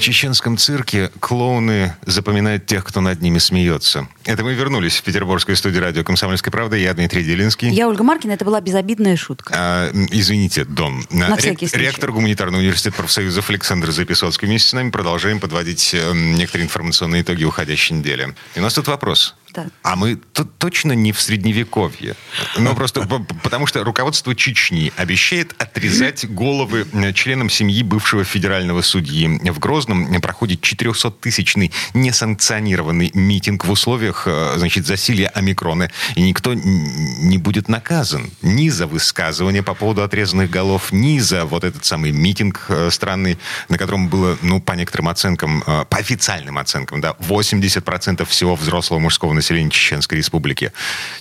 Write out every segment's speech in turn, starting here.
В чеченском цирке клоуны запоминают тех, кто над ними смеется. Это мы вернулись в петербургскую студию радио «Комсомольская правда». Я Дмитрий Делинский. Я Ольга Маркина, это была безобидная шутка. А, извините, Дон. На всякий случай. Ректор гуманитарного университета профсоюзов Александр Записоцкий вместе с нами продолжаем подводить э, некоторые информационные итоги уходящей недели. И у нас тут вопрос. Да. А мы точно не в средневековье. Ну, просто потому что руководство Чечни обещает отрезать головы э, членам семьи бывшего федерального судьи. В Грозном проходит 400-тысячный несанкционированный митинг в условиях, э, значит, засилия омикрона. И никто не будет наказан ни за высказывание по поводу отрезанных голов, ни за вот этот самый митинг э, странный, на котором было, ну, по некоторым оценкам, по официальным оценкам, да, 80% всего взрослого мужского населения Чеченской Республики.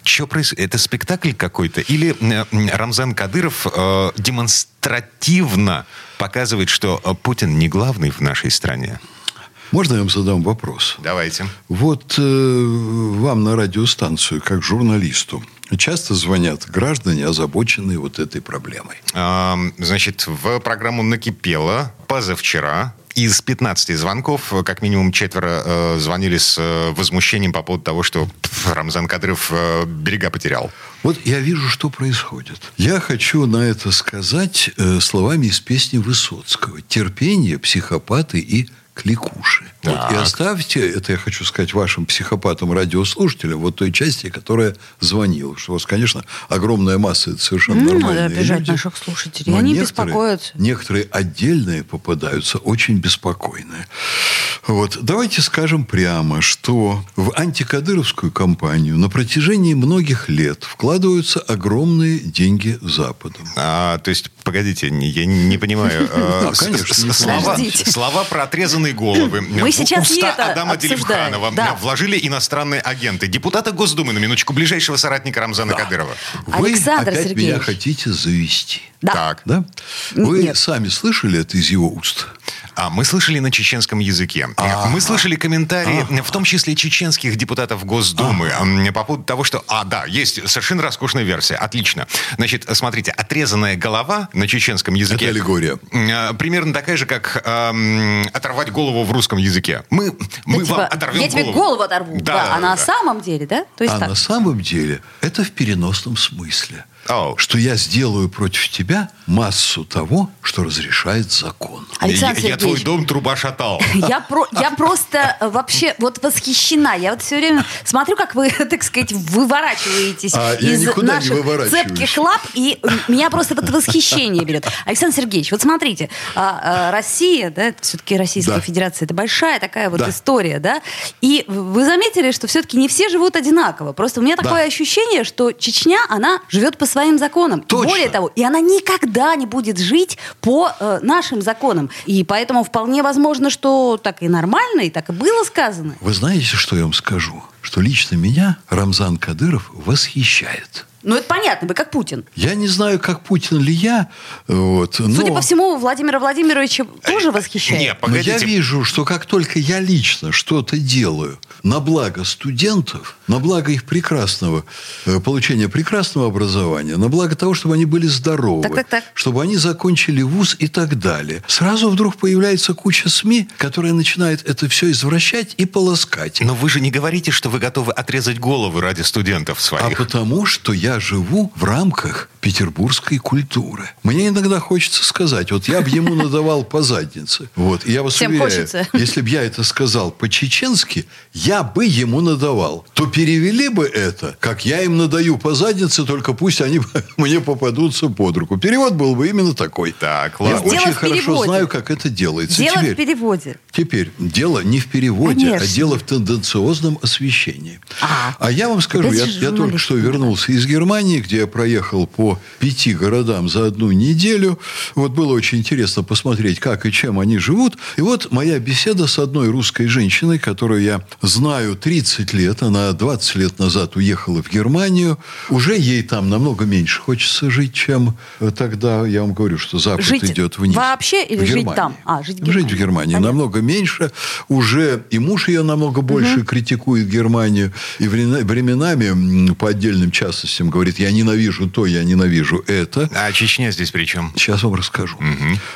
Что происходит? Это спектакль какой-то? Или Рамзан Кадыров э, демонстративно показывает, что э, Путин не главный в нашей стране? Можно я вам задам вопрос? Давайте. Вот э, вам на радиостанцию, как журналисту, часто звонят граждане, озабоченные вот этой проблемой. А, значит, в программу «Накипело» позавчера из 15 звонков, как минимум четверо э, звонили с э, возмущением по поводу того, что пф, Рамзан Кадыров э, берега потерял. Вот я вижу, что происходит. Я хочу на это сказать э, словами из песни Высоцкого. Терпение, психопаты и кликуши. Вот, и оставьте, это я хочу сказать вашим психопатам, радиослушателям, вот той части, которая звонила. Что у вас, конечно, огромная масса, это совершенно Не нормальные надо обижать люди. наших слушателей. Они некоторые- беспокоятся. Некоторые отдельные попадаются очень беспокойные. Вот. Давайте скажем прямо, что в антикадыровскую кампанию на протяжении многих лет вкладываются огромные деньги Западом. А, то есть, погодите, я не понимаю. э, конечно, слова про отрезанные головы. Мы в сейчас не уста это Адама Делимханова да. вложили иностранные агенты. Депутата Госдумы, на минуточку, ближайшего соратника Рамзана Кадырова. Вы Александр опять Сергеевич. меня хотите завести. Да. Так. Да? Вы Нет. сами слышали это из его уст? А мы слышали на чеченском языке. Мы слышали комментарии, в том числе чеченских депутатов Госдумы, м, по поводу того, что, а, да, есть совершенно роскошная версия. Отлично. Значит, смотрите, отрезанная голова на чеченском языке... Это аллегория. м, Примерно такая же, как эм, оторвать голову в русском языке. Мы, мы Да, типа, вам оторвем я тебе голову оторву. Да, Да, да, а на да. самом деле, да? То есть А так. на самом деле это в переносном смысле. Что я сделаю против тебя массу того, что разрешает закон. Александр я, я твой дом труба шатал. Я, про, я просто э, вообще вот восхищена. Я вот все время смотрю, как вы, так сказать, выворачиваетесь А, из никуда не наших цепких лап, и меня просто вот восхищение берет. Александр Сергеевич, вот смотрите, а, а, Россия, да, все-таки Российская Да. Федерация, это большая такая вот Да. история, да, и вы заметили, что все-таки не все живут одинаково. Просто у меня Да. такое ощущение, что Чечня, она живет по своим законам. Точно. Более того, и она никогда не будет жить по э, нашим законам. И поэтому вполне возможно, что так и нормально, и так и было сказано. Вы знаете, что я вам скажу? Что лично меня Рамзан Кадыров восхищает. Ну, это понятно, вы как Путин. Я не знаю, как Путин ли я, вот, но... Судя по всему, Владимира Владимировича тоже восхищает. Нет, Но я погодите. вижу, что как только я лично что-то делаю на благо студентов, на благо их прекрасного, э, получения прекрасного образования, на благо того, чтобы они были здоровы, Так, так, так. чтобы они закончили вуз и так далее, сразу вдруг появляется куча СМИ, которая начинает это все извращать и полоскать. Но вы же не говорите, что вы готовы отрезать головы ради студентов А своих. потому что я живу в рамках петербургской культуры. Мне иногда хочется сказать, вот я бы ему надавал по заднице. Вот, и я вас Всем уверяю, хочется. если бы я это сказал по-чеченски, я бы ему надавал. То перевели бы это, как я им надаю по заднице, только пусть они мне попадутся под руку. Перевод был бы именно такой. Так, Я ладно. Дело очень хорошо переводе. знаю, как это делается. Дело Теперь- в переводе. Теперь дело не в переводе, Конечно. а дело в тенденциозном освещении. Освещении. А. А я вам скажу, я, я только что вернулся из Германии, где я проехал по пяти городам за одну неделю. Вот было очень интересно посмотреть, как и чем они живут. И вот моя беседа с одной русской женщиной, которую я знаю 30 лет. Она 20 лет назад уехала в Германию. Уже ей там намного меньше хочется жить, чем э, тогда. Я вам говорю, что Запад Жить идет вниз. вообще или жить Германии. там? А, жить в Жить в Германии. Германии. Понятно. Намного меньше. Уже и муж ее намного больше критикует Германию. И времена- временами по отдельным частностям говорит, я ненавижу то, я ненавижу это. А Чечня здесь при чем? Сейчас вам расскажу.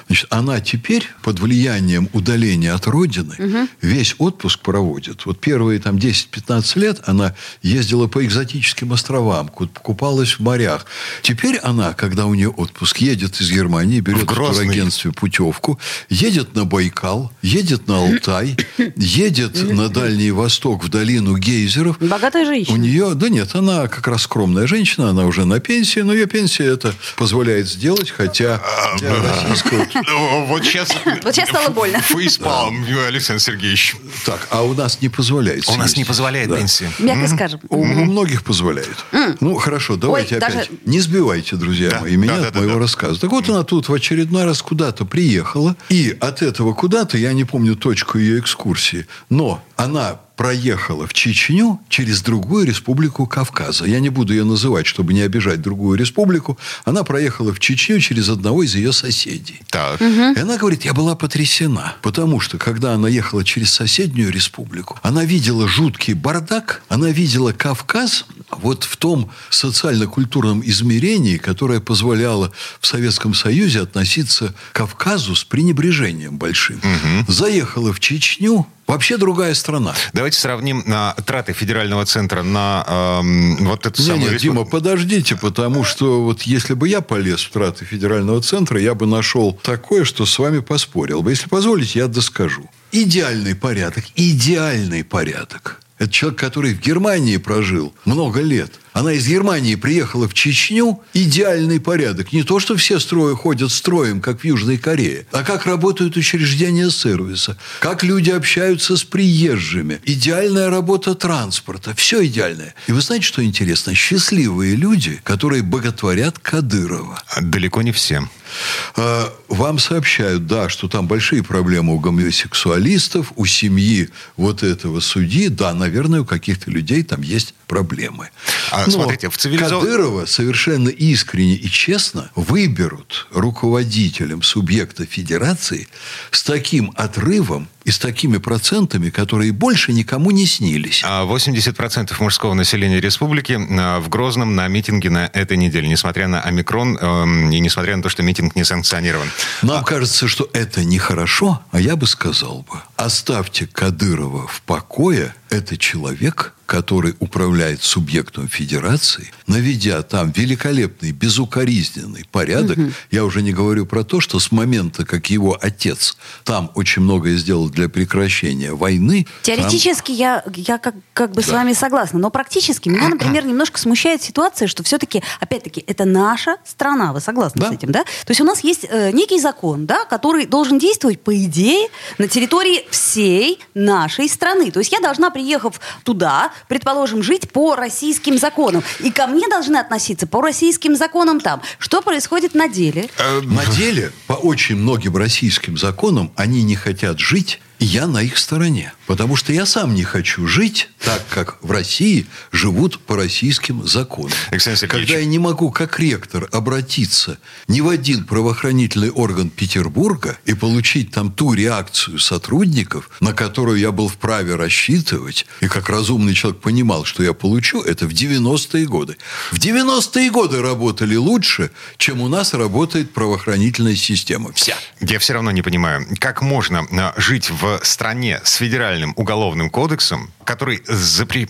Значит, она теперь под влиянием удаления от родины весь отпуск проводит. Вот первые там 10-15 лет она ездила по экзотическим островам, ку- купалась в морях. Теперь она, когда у нее отпуск, едет из Германии, берет в турагентстве путевку, едет на Байкал, едет на Алтай, едет на Дальний Восток, в долину гейзеров. Богатая женщина. У нее, да нет, она как раз скромная женщина, она уже на пенсии, но ее пенсия это позволяет сделать, хотя российского... Ну, Вот сейчас... Стало больно. Фейспалм, Александр Сергеевич. Так, а у нас не позволяет. У нас не позволяет пенсия. Мягко скажем. У, многих позволяет. Ну, хорошо, давайте опять. Не сбивайте, друзья мои, меня от моего рассказа. Так вот, она тут в очередной раз куда-то приехала, и от этого куда-то, я не помню точку ее экскурсии, но она проехала в Чечню через другую республику Кавказа. Я не буду ее называть, чтобы не обижать другую республику. Она проехала в Чечню через одного из ее соседей. Так. И она говорит, я была потрясена, потому что, когда она ехала через соседнюю республику, она видела жуткий бардак, она видела Кавказ вот в том социально-культурном измерении, которое позволяло в Советском Союзе относиться к Кавказу с пренебрежением большим. Заехала в Чечню, вообще другая страна. Давайте сравним на траты федерального центра на эм, вот эту Не, самую нет. Дима, подождите, потому что вот если бы я полез в траты федерального центра, я бы нашел такое, что с вами поспорил бы. Если позволите, я доскажу. Идеальный порядок, идеальный порядок. Это человек, который в Германии прожил много лет. Она из Германии приехала в Чечню. Идеальный порядок. Не то, что все строи ходят строем, как в Южной Корее, а как работают учреждения сервиса, как люди общаются с приезжими. Идеальная работа транспорта. Все идеальное. И вы знаете, что интересно? Счастливые люди, которые боготворят Кадырова. Далеко не все. А, Вам сообщают, да, что там большие проблемы у гомосексуалистов, у семьи вот этого судьи. Да, наверное, у каких-то людей там есть проблемы. А, смотрите, в цивилизов- Кадырова совершенно искренне и честно выберут руководителем субъекта федерации с таким отрывом и с такими процентами, которые больше никому не снились. А 80% мужского населения республики а, в Грозном на митинге на этой неделе, несмотря на омикрон эм, и несмотря на то, что митинг не санкционирован. Нам кажется, что это нехорошо, а я бы сказал бы, оставьте Кадырова в покое. Это человек, который управляет субъектом федерации, наведя там великолепный, безукоризненный порядок. Я уже не говорю про то, что с момента, как его отец там очень многое сделал для прекращения войны... там- Теоретически я, я как, как бы с Да. вами согласна, но практически меня, например, немножко смущает ситуация, что все-таки, опять-таки, это наша страна, вы согласны Да. с этим, да? То есть у нас есть э, некий закон, да, который должен действовать, по идее, на территории всей нашей страны. То есть я должна, приехав туда, предположим, жить по российским законам, и ко мне должны относиться по российским законам там. Что происходит на деле? На деле, по очень многим российским законам, они не хотят жить, я на их стороне. Потому что я сам не хочу жить так, как в России живут по российским законам. Александр Сергеевич. Когда я не могу, как ректор, обратиться ни в один правоохранительный орган Петербурга и получить там ту реакцию сотрудников, на которую я был вправе рассчитывать, и как разумный человек понимал, что я получу, это в 90-е годы. В 90-е годы работали лучше, чем у нас работает правоохранительная система. Вся. Я все равно не понимаю, как можно а, жить в стране с федеральным уголовным кодексом, который запре...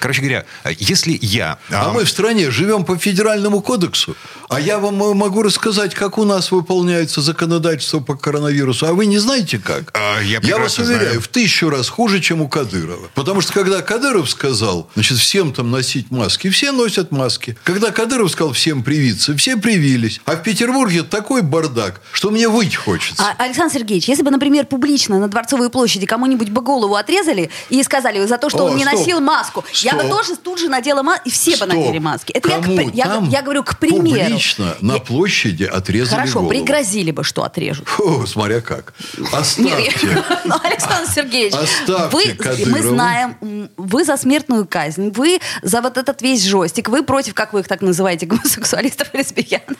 Короче говоря, если я... А а, мы в стране живем по федеральному кодексу. А я вам э, могу рассказать, как у нас выполняется законодательство по коронавирусу. А вы не знаете как? А, я я вас уверяю, знаю. в тысячу раз хуже, чем у Кадырова. Потому что когда Кадыров сказал, значит, всем там носить маски, все носят маски. Когда Кадыров сказал всем привиться, все привились. А в Петербурге такой бардак, что мне выть хочется. А, Александр Сергеевич, если бы, например, публично на Дворцовой площади кому-нибудь бы голову отрезали и сказали за то, что О, он не стоп. носил маску, я бы Стоп. тоже тут же надела маску, и все Стоп. бы надели маски. Это я, к Кому я, я говорю к примеру. Публично на Я- площади отрезали Хорошо, голову. пригрозили бы, что отрежут. Фу, смотря как. Оставьте. я- ну, Александр Сергеевич, Оставьте вы, мы знаем, вы за смертную казнь, вы за вот этот весь жестик, вы против, как вы их так называете, гомосексуалистов и лесбиянок. Ну,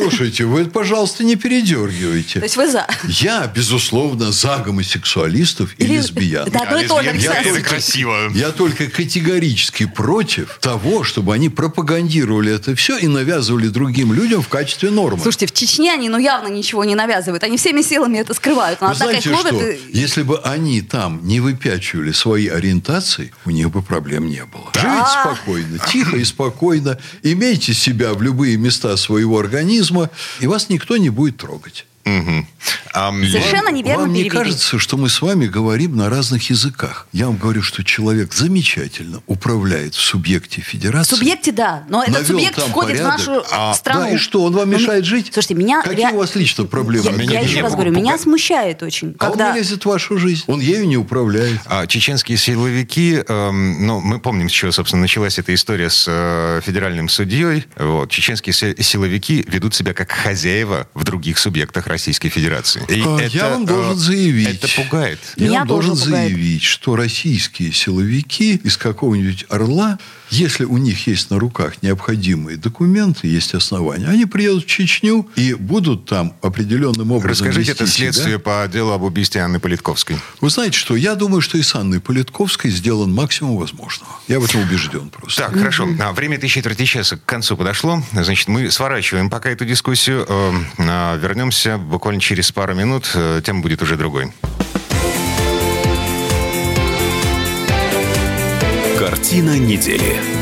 Слушайте, вы, пожалуйста, не передергивайте. То есть вы за. Я, безусловно, за гомосексуалистов и Или- лесбиян. Да, одно и то же, лесбиянки Александр это Сергеевич. красиво. Я только категорически против того, чтобы они пропагандировали это все и навязывали другим людям в качестве нормы. Слушайте, в Чечне они, ну, явно ничего не навязывают. Они всеми силами это скрывают. Но Вы однако их знаете что? ловят и- Если бы они там не выпячивали свои ориентации, у них бы проблем не было. Живите спокойно, тихо и спокойно. Имейте себя в любые места своего организма, и вас никто не будет трогать. Мгм. Ам, Совершенно неверно Вам не перевели. кажется, что мы с вами говорим на разных языках? Я вам говорю, что человек замечательно управляет в субъекте В федерации. субъекте, да. Но этот субъект входит порядок. в нашу А, страну. Да, и что, он вам Ну, мешает жить? Слушайте, меня... Какие ре- у вас лично проблемы? Я, Меня я не еще раз говорю, меня смущает очень, А он не лезет в вашу жизнь. Он ею не управляет. А чеченские силовики, эм, ну, мы помним, с чего, собственно, началась эта история с э, федеральным судьей. Вот, чеченские си- силовики ведут себя как хозяева в других субъектах Российской Федерации. И А, это, я вам э, должен заявить. Это пугает. Я вам должен пугает. заявить, что российские силовики из какого-нибудь «Орла», если у них есть на руках необходимые документы, есть основания, они приедут в Чечню и будут там определенным образом Расскажите, вести это себя. следствие по делу об убийстве Анны Политковской. Вы знаете что? Я думаю, что и с Анной Политковской сделан максимум возможного. Я в этом убежден просто. Так, хорошо. А, Время этой четверти часа к концу подошло. Значит, мы сворачиваем пока эту дискуссию. Э, а, Вернемся буквально через пару минут. Э, Тема будет уже другой. Картина недели.